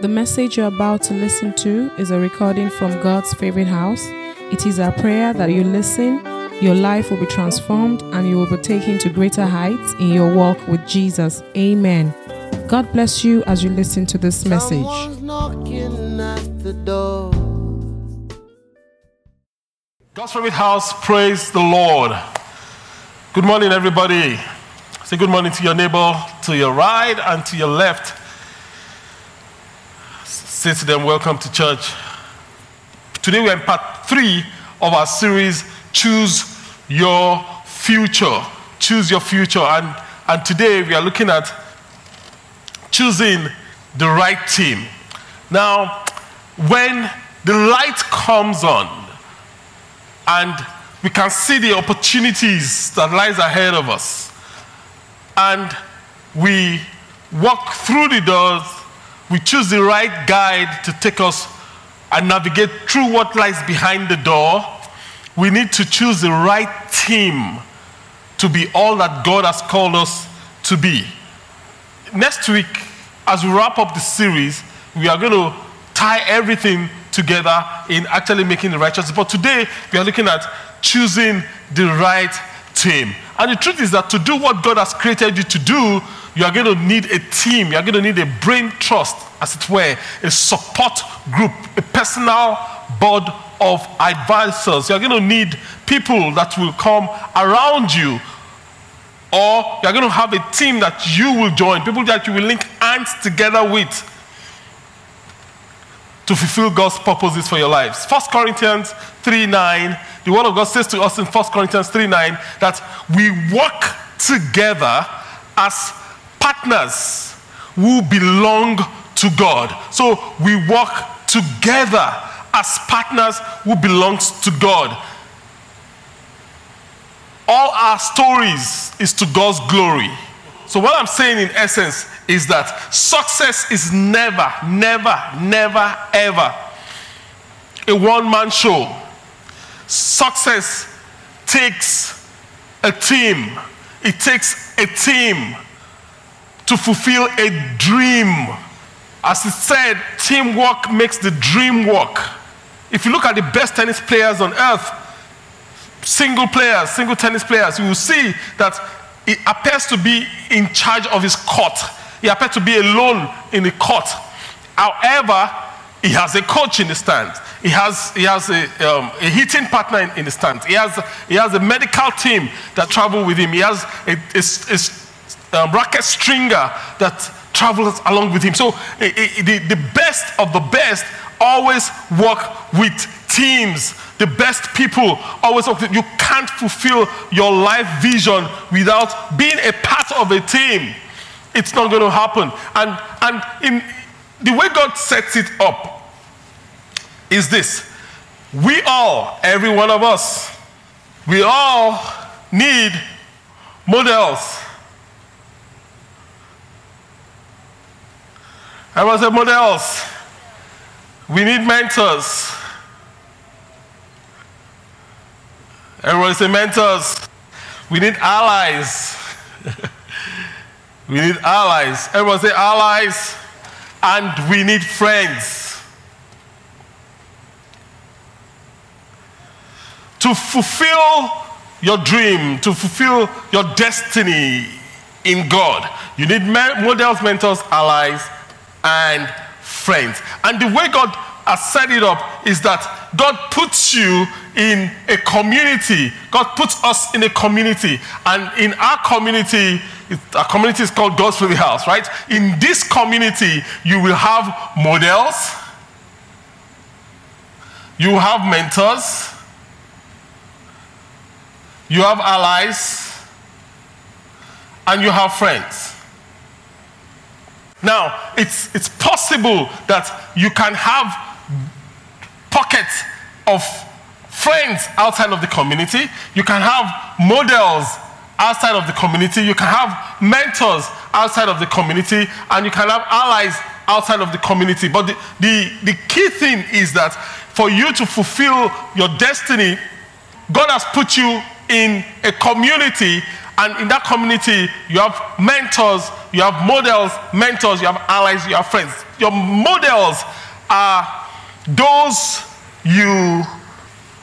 The message you're about to listen to is a recording from God's favorite house. It is our prayer that you listen, your life will be transformed, and you will be taken to greater heights in your walk with Jesus. Amen. God bless you as you listen to this message. Someone's knocking at the door. God's favorite house, praise the Lord. Good morning, everybody. Say good morning to your neighbor, to your right and to your left. Say to them, welcome to church. Today we're in part three of our series, Choose Your Future. Choose Your Future. And, and today we are looking at choosing the right team. Now, when the light comes on, and we can see the opportunities that lies ahead of us and we walk through the doors we choose the right guide to take us and navigate through what lies behind the door we need to choose the right team to be all that god has called us to be next week as we wrap up the series we are going to tie everything together in actually making the right. But today, we are looking at choosing the right team. And the truth is that to do what God has created you to do, you are going to need a team. You are going to need a brain trust, as it were, a support group, a personal board of advisors. You are going to need people that will come around you. Or you are going to have a team that you will join, people that you will link hands together with to fulfill God's purposes for your lives. 1 Corinthians 3 9, the word of God says to us in 1 Corinthians 3 9 that we work together as partners who belong to God. So we work together as partners who belongs to God. All our stories is to God's glory. So what I'm saying in essence is that success is never, never, never, ever a one man show. Success takes a team, it takes a team to fulfill a dream. As he said, teamwork makes the dream work. If you look at the best tennis players on earth, single players, single tennis players, you will see that he appears to be in charge of his court. He appears to be alone in the court. However, he has a coach in the stands. He has, he has a, um, a hitting partner in, in, the stands. He has, he has a medical team that travel with him. He has a, a, a um, racket stringer that travels along with him. So the, the best of the best always work with teams. The best people always work with. You can't fulfill your life vision without being a part of a team. It's not going to happen. And, and in the way God sets it up is this we all, every one of us, we all need models. Everyone say models. We need mentors. Everyone say mentors. We need allies. we need allies. Everyone say allies. And we need friends. To fulfill your dream, to fulfill your destiny in God, you need models, mentors, allies, and friends. And the way God has set it up is that God puts you in a community. God puts us in a community. And in our community, our community is called God's Favorite House, right? In this community, you will have models, you have mentors, you have allies, and you have friends. Now, it's, it's possible that you can have pockets of friends outside of the community. You can have models outside of the community. You can have mentors outside of the community. And you can have allies outside of the community. But the, the, the key thing is that for you to fulfill your destiny, God has put you in a community and in that community, you have mentors, you have models, mentors, you have allies, you have friends. Your models are those you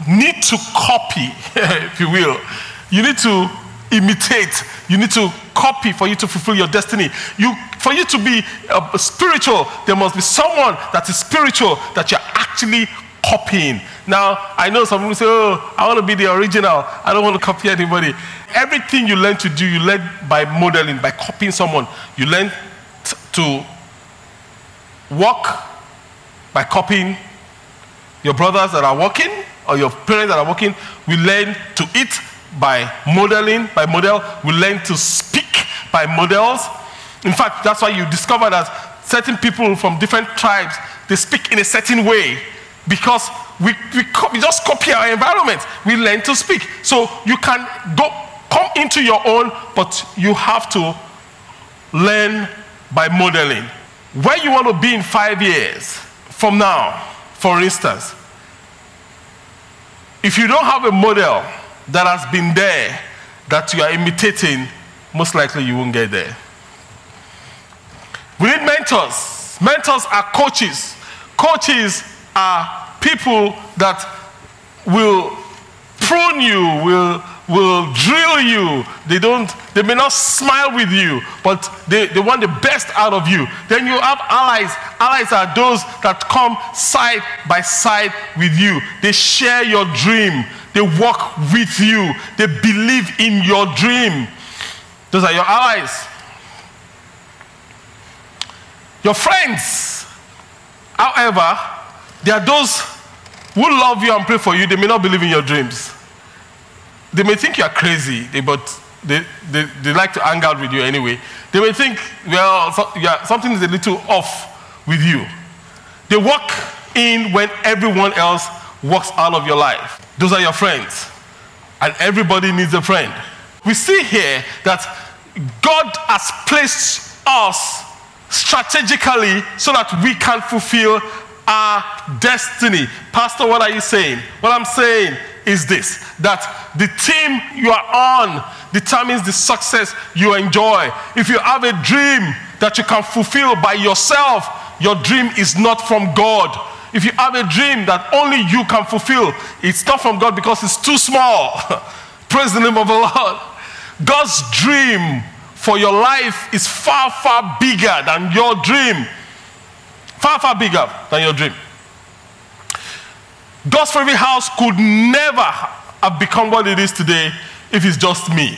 need to copy, if you will. You need to imitate. You need to copy for you to fulfill your destiny. You, for you to be uh, spiritual, there must be someone that is spiritual that you're actually copying. Now, I know some people say, oh, I want to be the original. I don't want to copy anybody. Everything you learn to do, you learn by modeling, by copying someone. You learn t- to walk by copying your brothers that are walking or your parents that are walking. We learn to eat by modeling, by model. We learn to speak by models. In fact, that's why you discover that certain people from different tribes, they speak in a certain way because we, we, we just copy our environment. We learn to speak. So you can go, come into your own, but you have to learn by modeling. Where you want to be in five years from now, for instance, if you don't have a model that has been there that you are imitating, most likely you won't get there. We need mentors. Mentors are coaches. Coaches are people that will prune you, will, will drill you. They don't, they may not smile with you, but they, they want the best out of you. Then you have allies. Allies are those that come side by side with you. They share your dream. They walk with you. They believe in your dream. Those are your allies. Your friends, however, they are those who love you and pray for you. They may not believe in your dreams. They may think you are crazy, but they, they, they like to hang out with you anyway. They may think, well, so, yeah, something is a little off with you. They walk in when everyone else walks out of your life. Those are your friends. And everybody needs a friend. We see here that God has placed us strategically so that we can fulfill our destiny. Pastor, what are you saying? What I'm saying is this that the team you are on determines the success you enjoy. If you have a dream that you can fulfill by yourself, your dream is not from God. If you have a dream that only you can fulfill, it's not from God because it's too small. Praise the name of the Lord. God's dream for your life is far, far bigger than your dream. Far, far bigger than your dream. God's house could never have become what it is today if it's just me.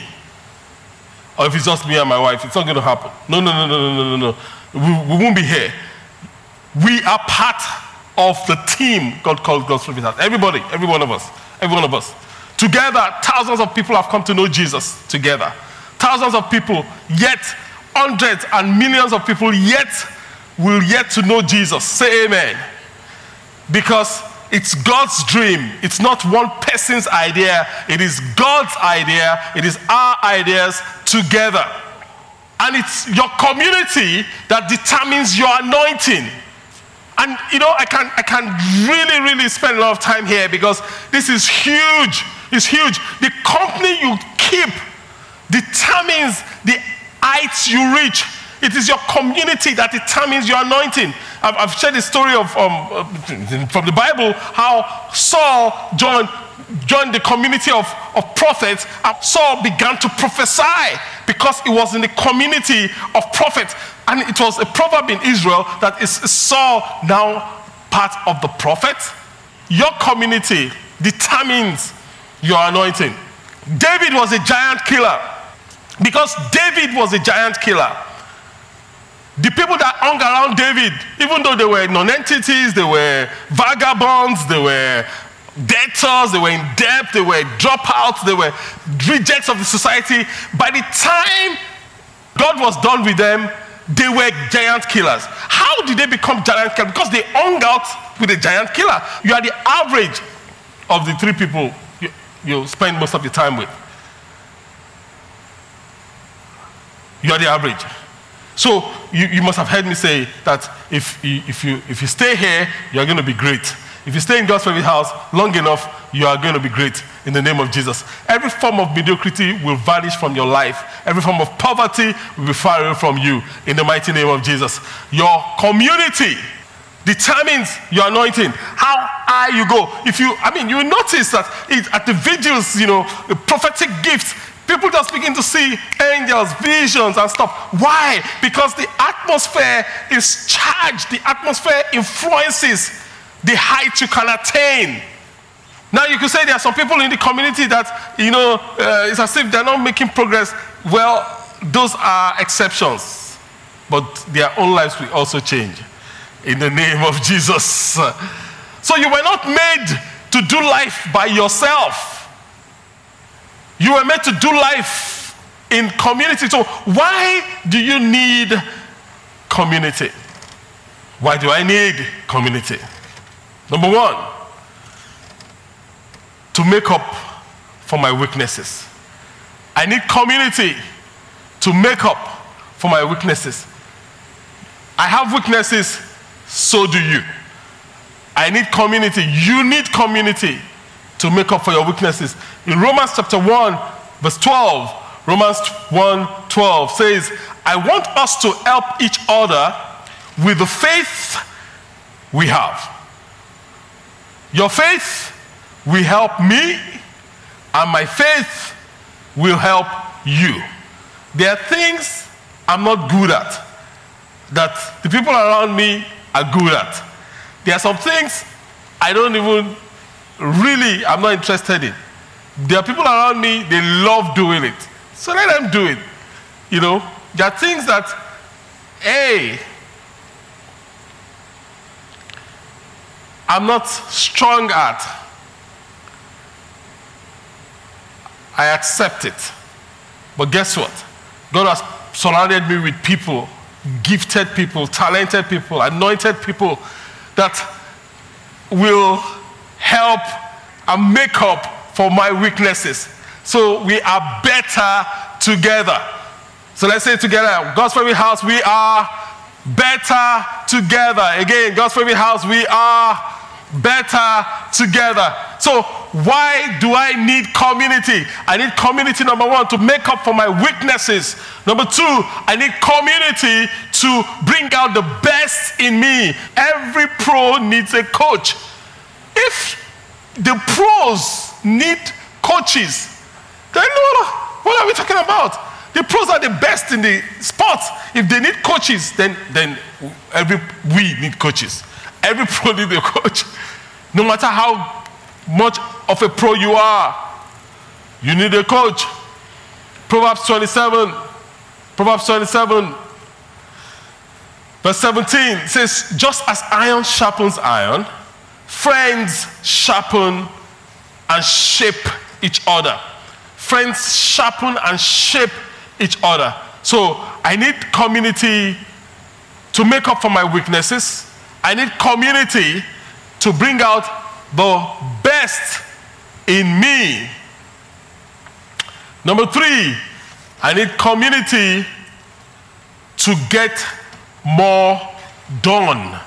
Or if it's just me and my wife. It's not going to happen. No, no, no, no, no, no, no. We, we won't be here. We are part of the team God called God's house. Everybody, every one of us, every one of us. Together, thousands of people have come to know Jesus together. Thousands of people, yet hundreds and millions of people yet will yet to know Jesus. Say amen. Because it's God's dream. It's not one person's idea. It is God's idea. It is our ideas together. And it's your community that determines your anointing. And you know, I can I can really, really spend a lot of time here because this is huge. It's huge. The company you keep determines the heights you reach. It is your community that determines your anointing. I've, I've shared the story of, um, from the Bible how Saul joined, joined the community of, of prophets, and Saul began to prophesy because it was in the community of prophets. And it was a proverb in Israel that is Saul now part of the prophets. Your community determines your anointing. David was a giant killer because David was a giant killer. The people that hung around David, even though they were non-entities, they were vagabonds, they were debtors, they were in debt, they were dropouts, they were rejects of the society. By the time God was done with them, they were giant killers. How did they become giant killers? Because they hung out with a giant killer. You are the average of the three people you, you spend most of your time with. You are the average. So you, you must have heard me say that if you, if, you, if you stay here, you're going to be great. If you stay in God's favorite house long enough, you are going to be great in the name of Jesus. Every form of mediocrity will vanish from your life. Every form of poverty will be far away from you in the mighty name of Jesus. Your community determines your anointing, how high you go. If you, I mean, you notice that it, at the vigils, you know, the prophetic gifts, people just begin to see angels, visions, and stuff. Why? Because the atmosphere is charged, the atmosphere influences the height you can attain. Now, you could say there are some people in the community that, you know, uh, it's as if they're not making progress. Well, those are exceptions, but their own lives will also change in the name of Jesus. So you were not made to do life by yourself. You were made to do life in community. So why do you need community? Why do I need community? Number one, to make up for my weaknesses. I need community to make up for my weaknesses. I have weaknesses so do you. I need community. You need community to make up for your weaknesses. In Romans chapter 1, verse 12, Romans 1 12 says, I want us to help each other with the faith we have. Your faith will help me, and my faith will help you. There are things I'm not good at that the people around me are good at. There are some things I don't even really, I'm not interested in. There are people around me, they love doing it. So let them do it. You know, there are things that, hey, I'm not strong at. I accept it. But guess what? God has surrounded me with people gifted people, talented people, anointed people that will help and make up for my weaknesses. So we are better together. So let's say together, God's Favorite House, we are better together. Again, God's Favorite House, we are better together. So, why do I need community? I need community, number one, to make up for my weaknesses. Number two, I need community to bring out the best in me. Every pro needs a coach. If the pros need coaches, then what are we talking about? The pros are the best in the sport. If they need coaches, then, then every, we need coaches. Every pro needs a coach. No matter how much of a pro you are, you need a coach. Proverbs 27, Proverbs 27, verse 17 says, Just as iron sharpens iron, friends sharpen and shape each other. Friends sharpen and shape each other. So I need community to make up for my weaknesses. I need community to bring out the best in me. Number three, I need community to get more done.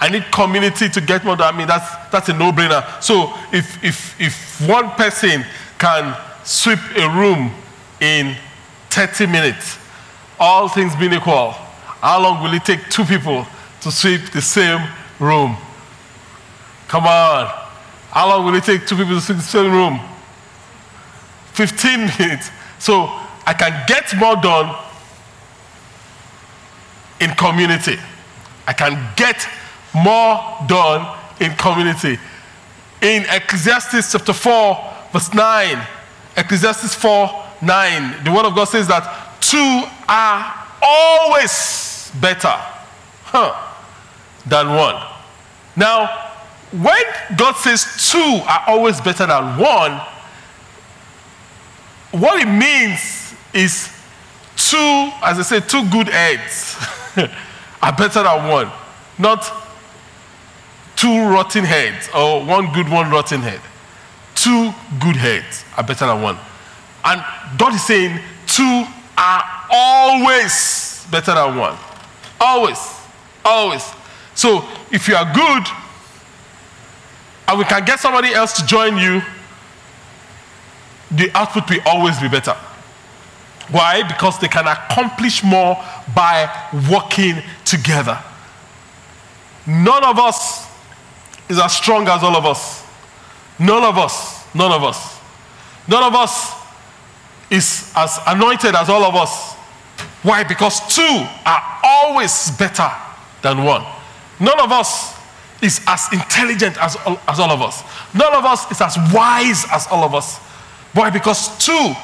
I need community to get more mean, that's, that's a no brainer. So, if, if, if one person can sweep a room in 30 minutes, all things being equal, how long will it take two people to sweep the same room? Come on. How long will it take two people to sweep the same room? 15 minutes. So I can get more done in community. I can get more done in community. In Ecclesiastes chapter 4, verse 9, Ecclesiastes 4 9, the word of God says that two are always better huh, than one. Now, when God says two are always better than one, what it means is two, as I say, two good heads are better than one, not two rotten heads or one good, one rotten head. Two good heads are better than one. And God is saying two are always better than one. Always. Always. So if you are good, and we can get somebody else to join you, the output will always be better. Why? Because they can accomplish more by working together. None of us is as strong as all of us. None of us. None of us. None of us is as anointed as all of us. Why? Because two are always better than one. None of us is as intelligent as as all of us. None of us is as wise as all of us. Why? Because two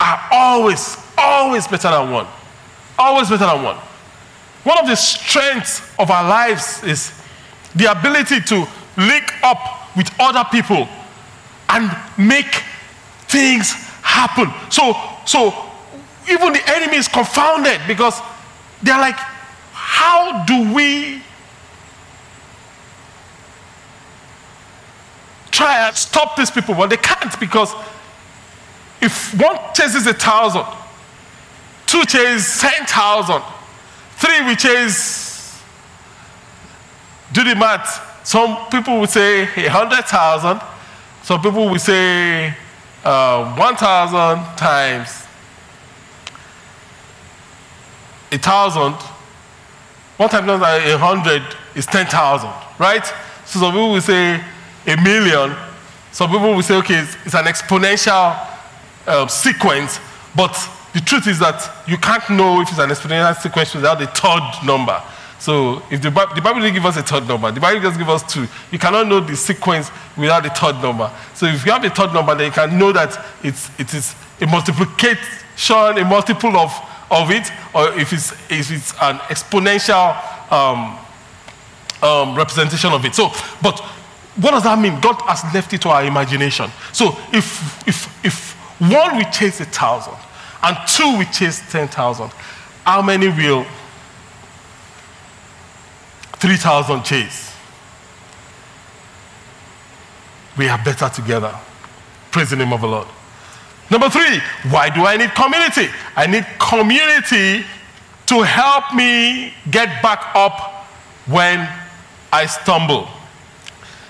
are always, always better than one. Always better than one. One of the strengths of our lives is the ability to link up with other people and make things happen. So, so even the enemy is confounded because they're like, how do we try and stop these people? Well, they can't because if one chases a thousand, two chase ten thousand, three we chase, do the math. Some people would say a hundred thousand, some people would say uh, one thousand times a thousand. One times a hundred is ten thousand, right? So some people will say a million. Some people will say, okay, it's, it's an exponential uh, sequence, but the truth is that you can't know if it's an exponential sequence without the third number. So if the, Bible, the Bible didn't give us a third number, the Bible just give us two. You cannot know the sequence without the third number. So if you have the third number, then you can know that it's, it is a multiplication, a multiple of, of it, or if it's, if it's an exponential um, um, representation of it. So, but what does that mean? God has left it to our imagination. So if, if, if one will chase a thousand, and two will chase 10,000. How many will 3,000 chase? We are better together. Praise the name of the Lord. Number three, why do I need community? I need community to help me get back up when I stumble.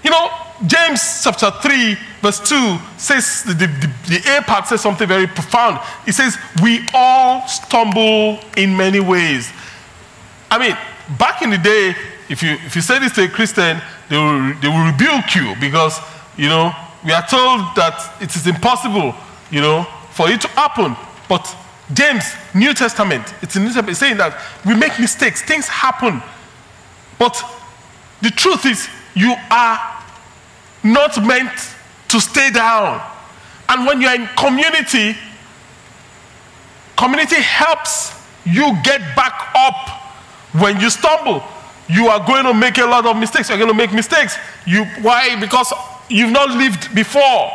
You know, James chapter 3, verse 2 says, the, the, the A part says something very profound. It says, We all stumble in many ways. I mean, back in the day, if you, if you say this to a Christian, they will, they will rebuke you because, you know, we are told that it is impossible, you know, for it to happen. But James, New Testament, it's in New Testament, saying that we make mistakes, things happen. But the truth is, you are not meant to stay down. And when you're in community, community helps you get back up when you stumble. You are going to make a lot of mistakes. You're going to make mistakes. You, why? Because you've not lived before.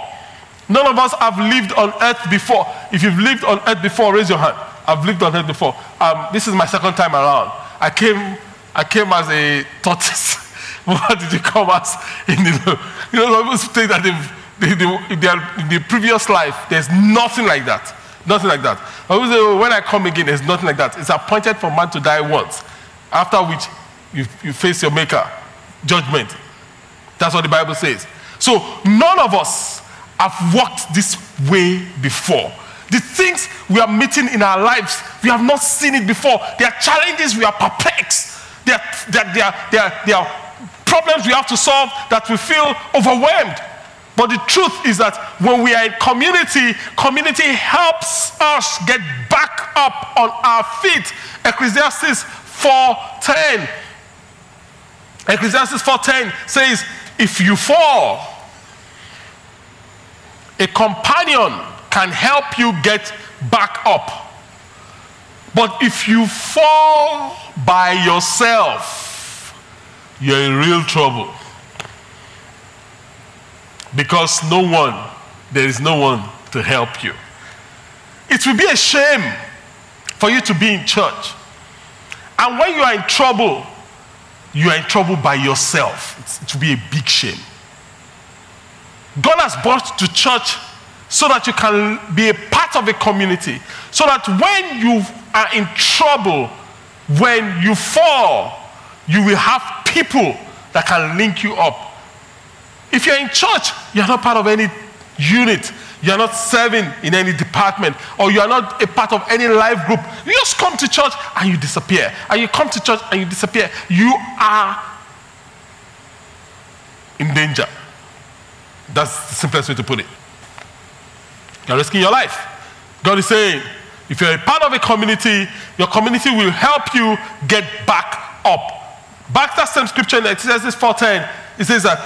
None of us have lived on earth before. If you've lived on earth before, raise your hand. I've lived on earth before. Um, this is my second time around. I came, I came as a tortoise. what did you come as in the you know people say that they, they, are, in the previous life there's nothing like that nothing like that I say, when I come again there's nothing like that it's appointed for man to die once after which you, you face your maker judgment that's what the Bible says so none of us have walked this way before the things we are meeting in our lives, we have not seen it before. There are challenges, we are perplexed. There there, there, there are problems we have to solve that we feel overwhelmed. But the truth is that when we are in community, community helps us get back up on our feet. Ecclesiastes 4:10. Ecclesiastes 4:10 says, if you fall, a companion can help you get back up. But if you fall by yourself, you're in real trouble. Because no one, there is no one to help you. It will be a shame for you to be in church. And when you are in trouble, you are in trouble by yourself. It's, it will be a big shame. God has brought to church so that you can be a part of a community. So that when you are in trouble, when you fall, you will have people that can link you up. If you're in church, you're not part of any unit, you're not serving in any department, or you are not a part of any life group. You just come to church and you disappear. And you come to church and you disappear. You are in danger. That's the simplest way to put it. You're risking your life. God is saying, if you're a part of a community, your community will help you get back up. Back to that same scripture in Exodus 4:10, it says that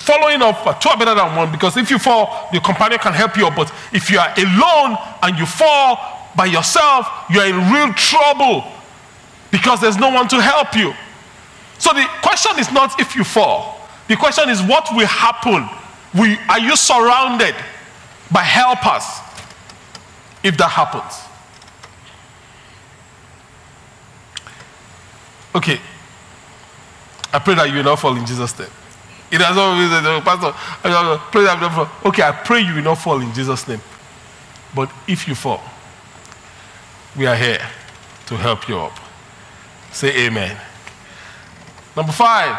following up, uh, two are better than one because if you fall, your companion can help you up. But if you are alone and you fall by yourself, you are in real trouble because there's no one to help you. So the question is not if you fall. The question is what will happen? Will, are you surrounded by helpers if that happens? Okay. I pray that you will not fall in Jesus' name. Always been the pastor. Pray that not. Okay, I pray you will not fall in Jesus' name. But if you fall, we are here to help you up. Say amen. Number five,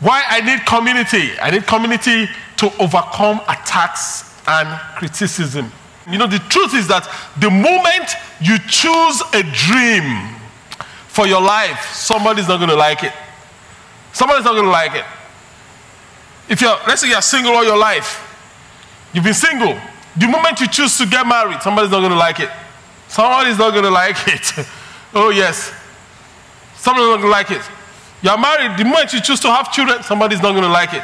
why I need community. I need community to overcome attacks and criticism. You know, the truth is that the moment you choose a dream for your life, somebody's not going to like it. Somebody's not going to like it. If you're, let's say you're single all your life, you've been single. The moment you choose to get married, somebody's not going to like it. Somebody's not going to like it. oh, yes. Somebody's not going to like it. You're married, the moment you choose to have children, somebody's not going to like it.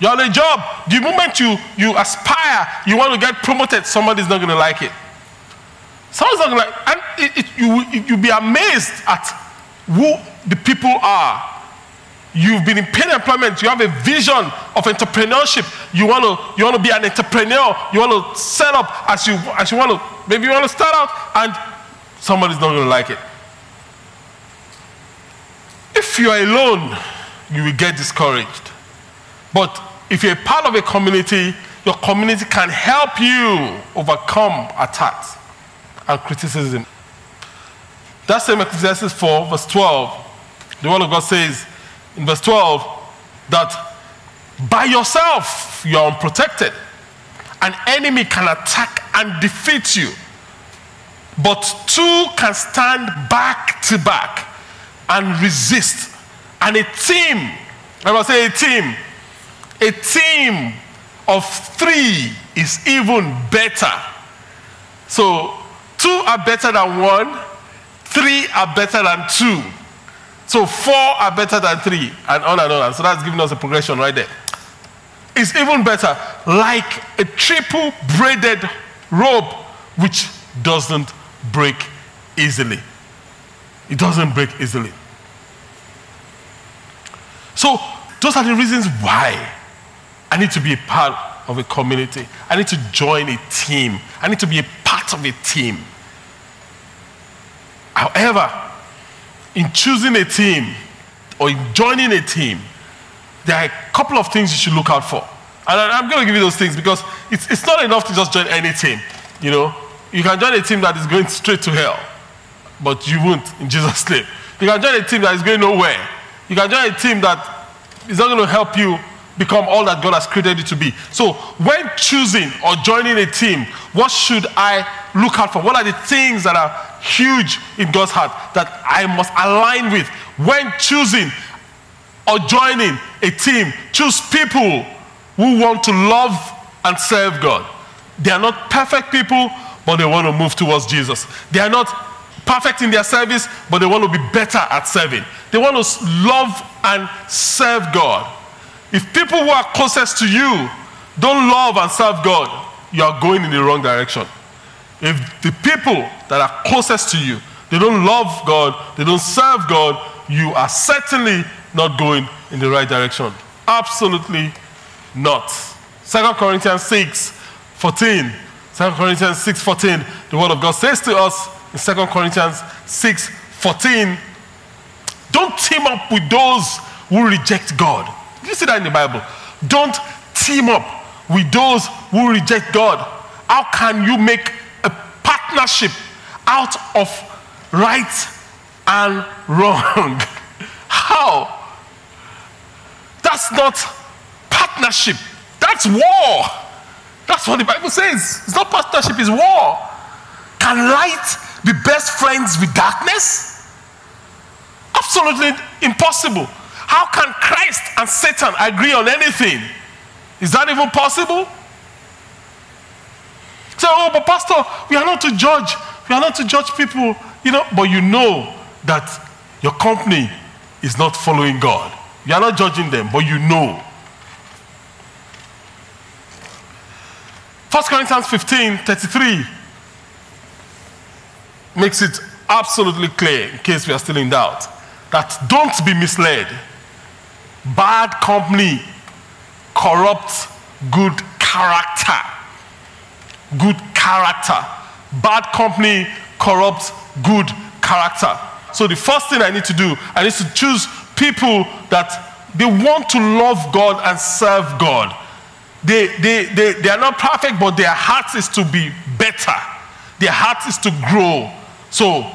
You're on a job, the moment you, you aspire, you want to get promoted, somebody's not going to like it. Someone's not going to like And it, it, you, you'll be amazed at who the people are. You've been in paid employment, you have a vision of entrepreneurship. You want to, you want to be an entrepreneur, you want to set up as you, as you want to, maybe you want to start out, and somebody's not going to like it. If you are alone, you will get discouraged. But if you're a part of a community, your community can help you overcome attacks and criticism. That same Ecclesiastes 4, verse 12, the word of God says in verse 12 that by yourself you are unprotected. An enemy can attack and defeat you, but two can stand back to back and resist. And a team, I must say a team, a team of three is even better. So two are better than one, three are better than two. So four are better than three, and on and on. And So that's giving us a progression right there. It's even better, like a triple braided rope which doesn't break easily. It doesn't break easily. So, those are the reasons why I need to be a part of a community. I need to join a team. I need to be a part of a team. However, in choosing a team or in joining a team, there are a couple of things you should look out for. And I'm going to give you those things because it's, it's not enough to just join any team. You know, you can join a team that is going straight to hell, but you won't in Jesus' name. You can join a team that is going nowhere. You can join a team that is not going to help you become all that God has created you to be. So, when choosing or joining a team, what should I look out for? What are the things that are huge in God's heart that I must align with? When choosing or joining a team, choose people who want to love and serve God. They are not perfect people, but they want to move towards Jesus. They are not perfect in their service, but they want to be better at serving. They want to love and serve God. If people who are closest to you don't love and serve God, you are going in the wrong direction. If the people that are closest to you, they don't love God, they don't serve God, you are certainly not going in the right direction. Absolutely not. 2 Corinthians 6 14. 2 Corinthians 6 14. The word of God says to us in 2 Corinthians 6 14, don't team up with those who reject God. You see that in the Bible? Don't team up with those who reject God. How can you make partnership out of right and wrong? How? That's not partnership. That's war. That's what the Bible says. It's not partnership, it's war. Can light be best friends with darkness? Absolutely impossible. How can Christ and Satan agree on anything? Is that even possible? So, oh, but Pastor, we are not to judge. We are not to judge people, you know, but you know that your company is not following God. You are not judging them, but you know. 1 Corinthians 15 33 makes it absolutely clear, in case we are still in doubt, that don't be misled. Bad company corrupts good character. Good character. Bad company corrupts good character. So the first thing I need to do, I need to choose people that they want to love God and serve God. They, they, they, they are not perfect, but their heart is to be better. Their heart is to grow. So,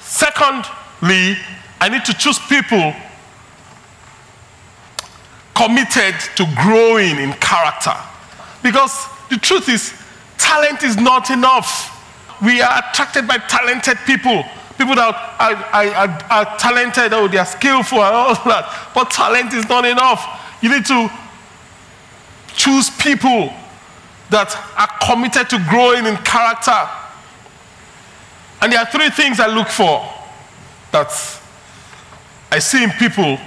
secondly, I need to choose people committed to growing in character. Because the truth is, talent is not enough. We are attracted by talented people. People that are, are, are, are talented, oh, they are skillful and all that. But talent is not enough. You need to choose people that are committed to growing in character. And there are three things I look for that I see in people,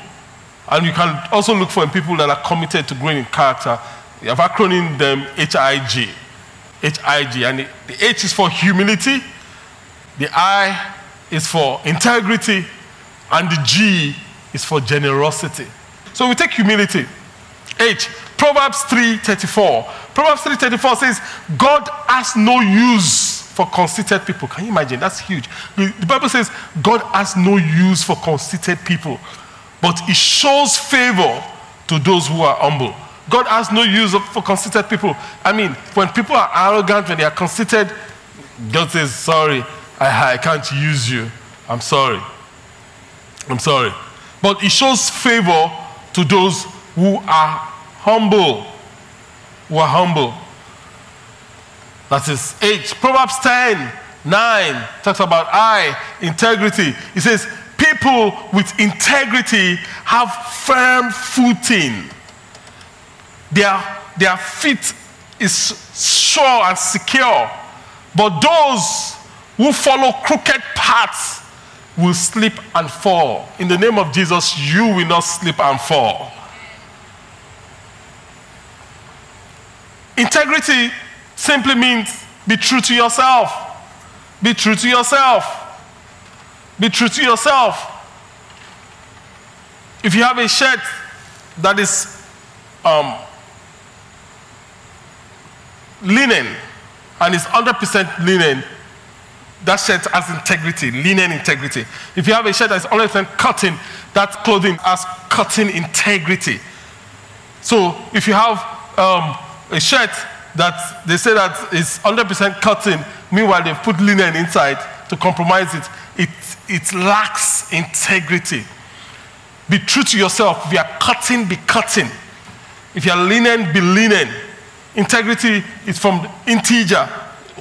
and you can also look for in people that are committed to growing in character. You have acronym them HIG. HIG. And the, the H is for humility, the I is for integrity, and the G is for generosity. So we take humility. H, Proverbs 3:34. Proverbs 3:34 says, God has no use for conceited people. Can you imagine? That's huge. The Bible says God has no use for conceited people, but He shows favor to those who are humble. God has no use for conceited people. I mean, when people are arrogant, when they are conceited, God says, Sorry, I, I can't use you. I'm sorry. I'm sorry. But He shows favor to those who are humble. Who are humble. That is H. Proverbs 10 9 talks about I, integrity. It says, People with integrity have firm footing. Their, their feet is sure and secure. But those who follow crooked paths will slip and fall. In the name of Jesus, you will not slip and fall. Integrity simply means be true to yourself. Be true to yourself. Be true to yourself. If you have a shirt that is um, linen and it's 100% linen, that shirt has integrity, linen integrity. If you have a shirt that's 100% cotton, that clothing has cotton integrity. So if you have um, a shirt that they say that is 100% cotton, meanwhile they've put linen inside to compromise it, it, it lacks integrity. Be true to yourself. If you are cutting, be cutting. If you are linen, be linen. Integrity is from integer,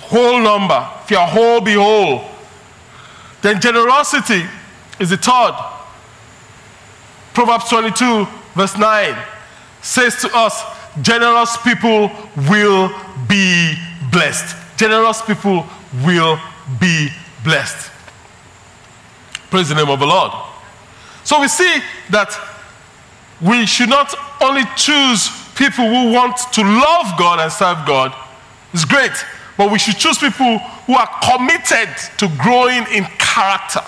whole number. If you are whole, be whole. Then generosity is the third. Proverbs 22, verse 9 says to us, generous people will be blessed. Generous people will be blessed. Praise the name of the Lord. So we see that we should not only choose people who want to love God and serve God, it's great, but we should choose people who are committed to growing in character.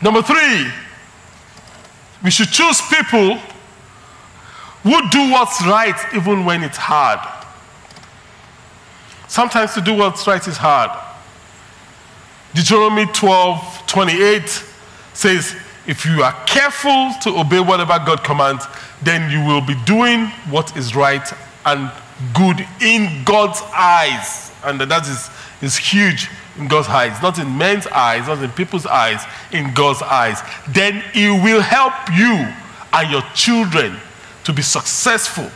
Number three, we should choose people who do what's right even when it's hard. Sometimes to do what's right is hard. Deuteronomy 12 28 says, If you are careful to obey whatever God commands, then you will be doing what is right and good in God's eyes. And that is, is huge in God's eyes, not in men's eyes, not in people's eyes, in God's eyes. Then He will help you and your children to be successful.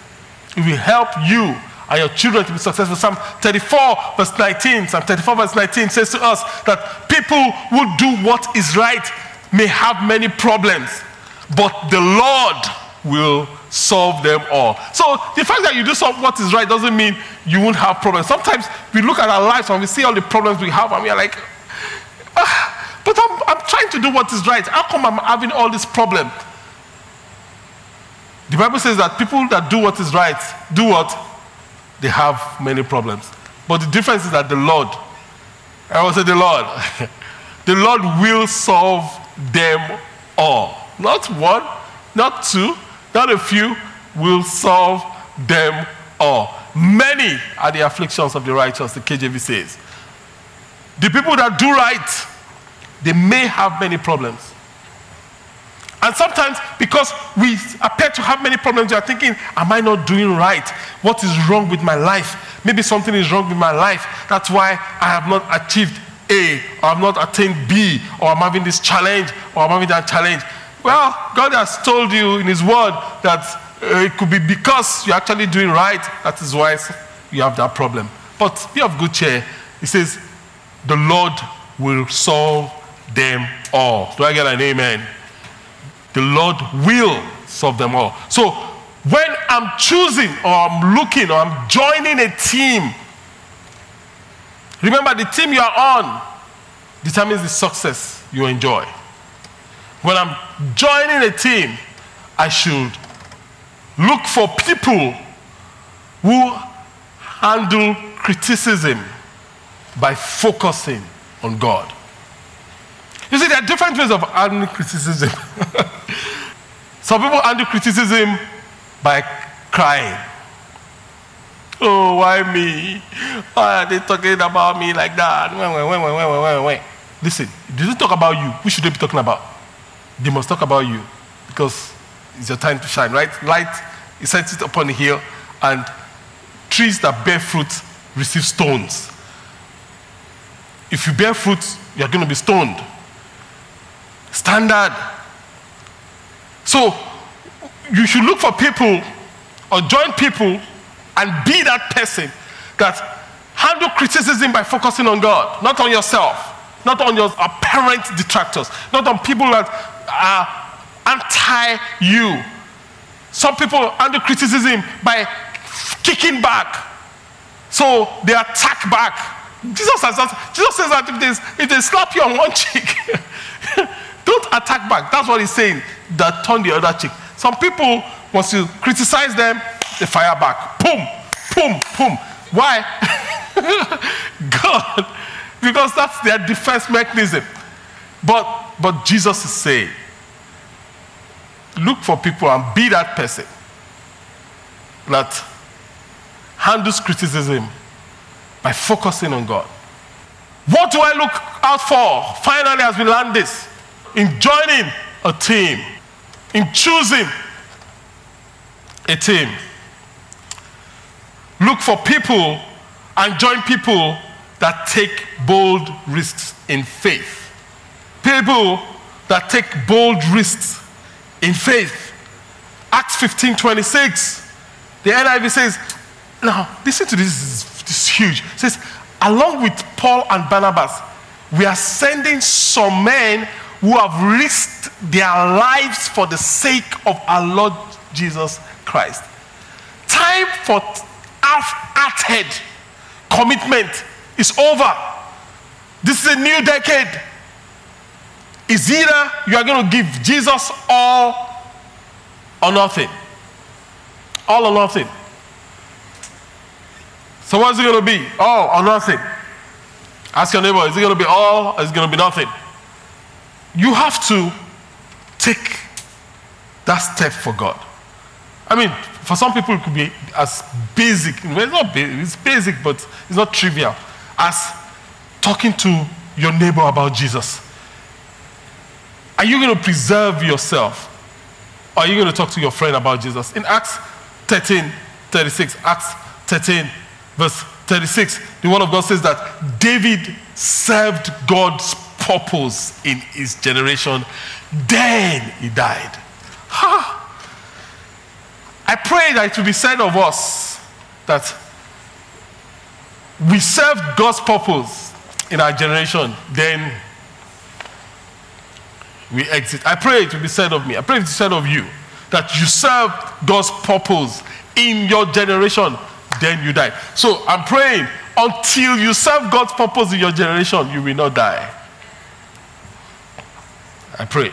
It will help you and your children to be successful. Psalm 34, verse 19. Psalm 34, verse 19 says to us that people who do what is right may have many problems, but the Lord will solve them all. So the fact that you do what is right doesn't mean you won't have problems. Sometimes we look at our lives and we see all the problems we have and we are like, ah, but I'm, I'm trying to do what is right. How come I'm having all this problem? The Bible says that people that do what is right, do what? They have many problems. But the difference is that the Lord, I will say the Lord, the Lord will solve them all. Not one, not two, not a few, will solve them all. Many are the afflictions of the righteous, the KJV says. The people that do right, they may have many problems. And sometimes, because we appear to have many problems, you are thinking, Am I not doing right? What is wrong with my life? Maybe something is wrong with my life. That's why I have not achieved A, or I have not attained B, or I'm having this challenge, or I'm having that challenge. Well, God has told you in His Word that uh, it could be because you're actually doing right. That is why you have that problem. But be of good cheer. He says, The Lord will solve them all. Do I get an amen? The Lord will solve them all. So when I'm choosing or I'm looking or I'm joining a team, remember the team you are on determines the success you enjoy. When I'm joining a team, I should look for people who handle criticism by focusing on God. You see, there are different ways of handling criticism. Some people handle criticism by crying. Oh, why me? Why are they talking about me like that? Wait, wait, wait, wait, wait, wait, wait. Listen, if they talk about you, who should they be talking about? They must talk about you because it's your time to shine, right? Light is set it upon a hill, and trees that bear fruit receive stones. If you bear fruit, you're going to be stoned. Standard. So you should look for people or join people and be that person that handle criticism by focusing on God, not on yourself, not on your apparent detractors, not on people that are anti you. Some people under criticism by kicking back. So they attack back. Jesus, has, Jesus says that if they, if they slap you on one cheek, don't attack back. That's what he's saying. That turn the other cheek. Some people, once you criticize them, they fire back. Boom, boom, boom. Why? God, because that's their defense mechanism. But but Jesus is saying, look for people and be that person that handles criticism by focusing on God. What do I look out for? Finally, as we learn this, in joining a team, in choosing a team, look for people and join people that take bold risks in faith. People that take bold risks in faith. Acts 15 26. The NIV says, now listen to this, this is huge. It says, along with Paul and Barnabas, we are sending some men who have risked their lives for the sake of our Lord Jesus Christ. Time for half-hearted commitment is over. This is a new decade. Is either you are going to give Jesus all or nothing. All or nothing. So what's it going to be? All or nothing? Ask your neighbor, is it going to be all or is it going to be nothing? You have to take that step for God. I mean, for some people, it could be as basic. It's not basic, it's basic, but it's not trivial. As talking to your neighbor about Jesus. Are you going to preserve yourself? Or are you going to talk to your friend about Jesus? In Acts 13, 36, Acts 13, verse 36, the word of God says that David served God's purpose in his generation, then he died. Ha! I pray that it will be said of us that we served God's purpose in our generation, then we exit. I pray it will be said of me. I pray it will be said of you that you served God's purpose in your generation, then you die. So I'm praying until you serve God's purpose in your generation, you will not die. I pray.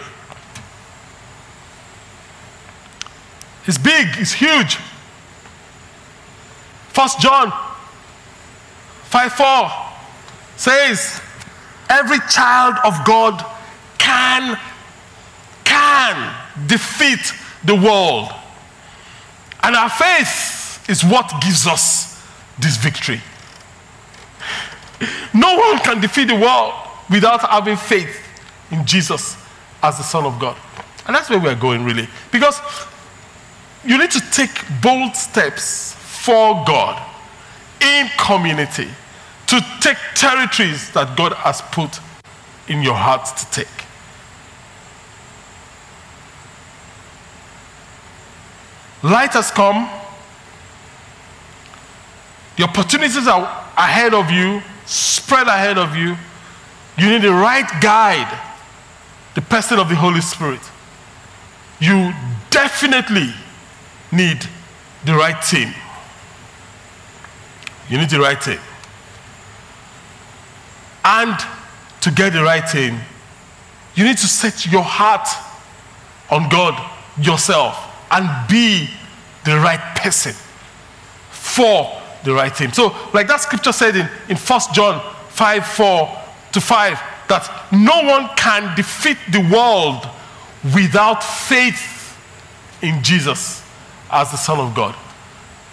It's big, it's huge. First John 5 4 says, Every child of God can, can defeat the world. And our faith is what gives us this victory. No one can defeat the world without having faith in Jesus as the Son of God. And that's where we're going, really. Because you need to take bold steps for God in community to take territories that God has put in your heart to take. Light has come. The opportunities are ahead of you, spread ahead of you. You need the right guide, the person of the Holy Spirit. You definitely need the right team. You need the right team. And to get the right team, you need to set your heart on God yourself and be the right person for the right thing. So, like that scripture said in, in 1 John 5 4 to 5, that no one can defeat the world without faith in Jesus as the Son of God.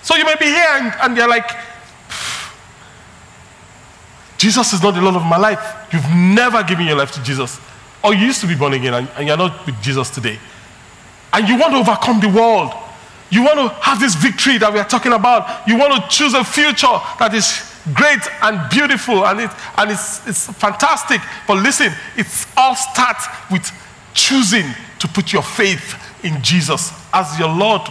So you may be here and, and you're like, Jesus is not the Lord of my life. You've never given your life to Jesus. Or you used to be born again and, and you're not with Jesus today. And you want to overcome the world. You want to have this victory that we are talking about. You want to choose a future that is great and beautiful and, it, and it's, it's fantastic. But listen, it all starts with choosing to put your faith in Jesus as your Lord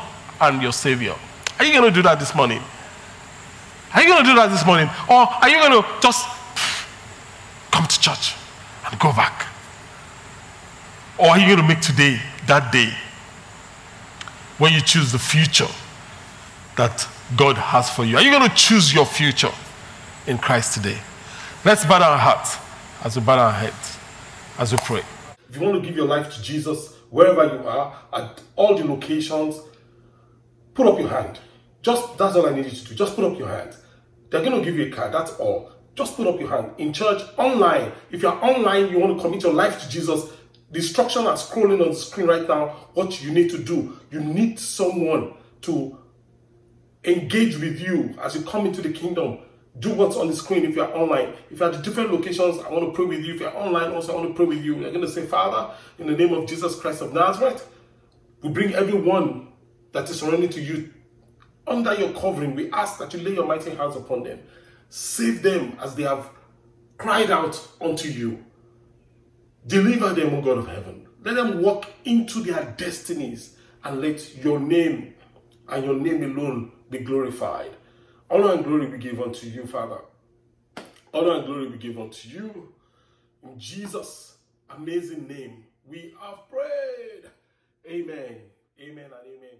and your Savior. Are you going to do that this morning? Are you going to do that this morning? Or are you going to just come to church and go back? Or are you going to make today that day when you choose the future that God has for you? Are you going to choose your future in Christ today? Let's bow our hearts as we bow our heads, as we pray. If you want to give your life to Jesus, wherever you are, at all the locations, put up your hand. Just that's all I need you to do. Just put up your hand. They're going to give you a card. That's all. Just put up your hand in church, online. If you're online, you want to commit your life to Jesus. The instruction are scrolling on the screen right now. What you need to do, you need someone to engage with you as you come into the kingdom. Do what's on the screen if you're online. If you're at different locations, I want to pray with you. If you're online, also, I want to pray with you. You're going to say, Father, in the name of Jesus Christ of Nazareth, we bring everyone that is surrendering to you under your covering. We ask that you lay your mighty hands upon them. Save them as they have cried out unto you. Deliver them, O God of heaven. Let them walk into their destinies and let your name and your name alone be glorified. Honor and glory be given unto you, Father. Honor and glory be given unto you. In Jesus' amazing name, we have prayed. Amen. Amen and amen.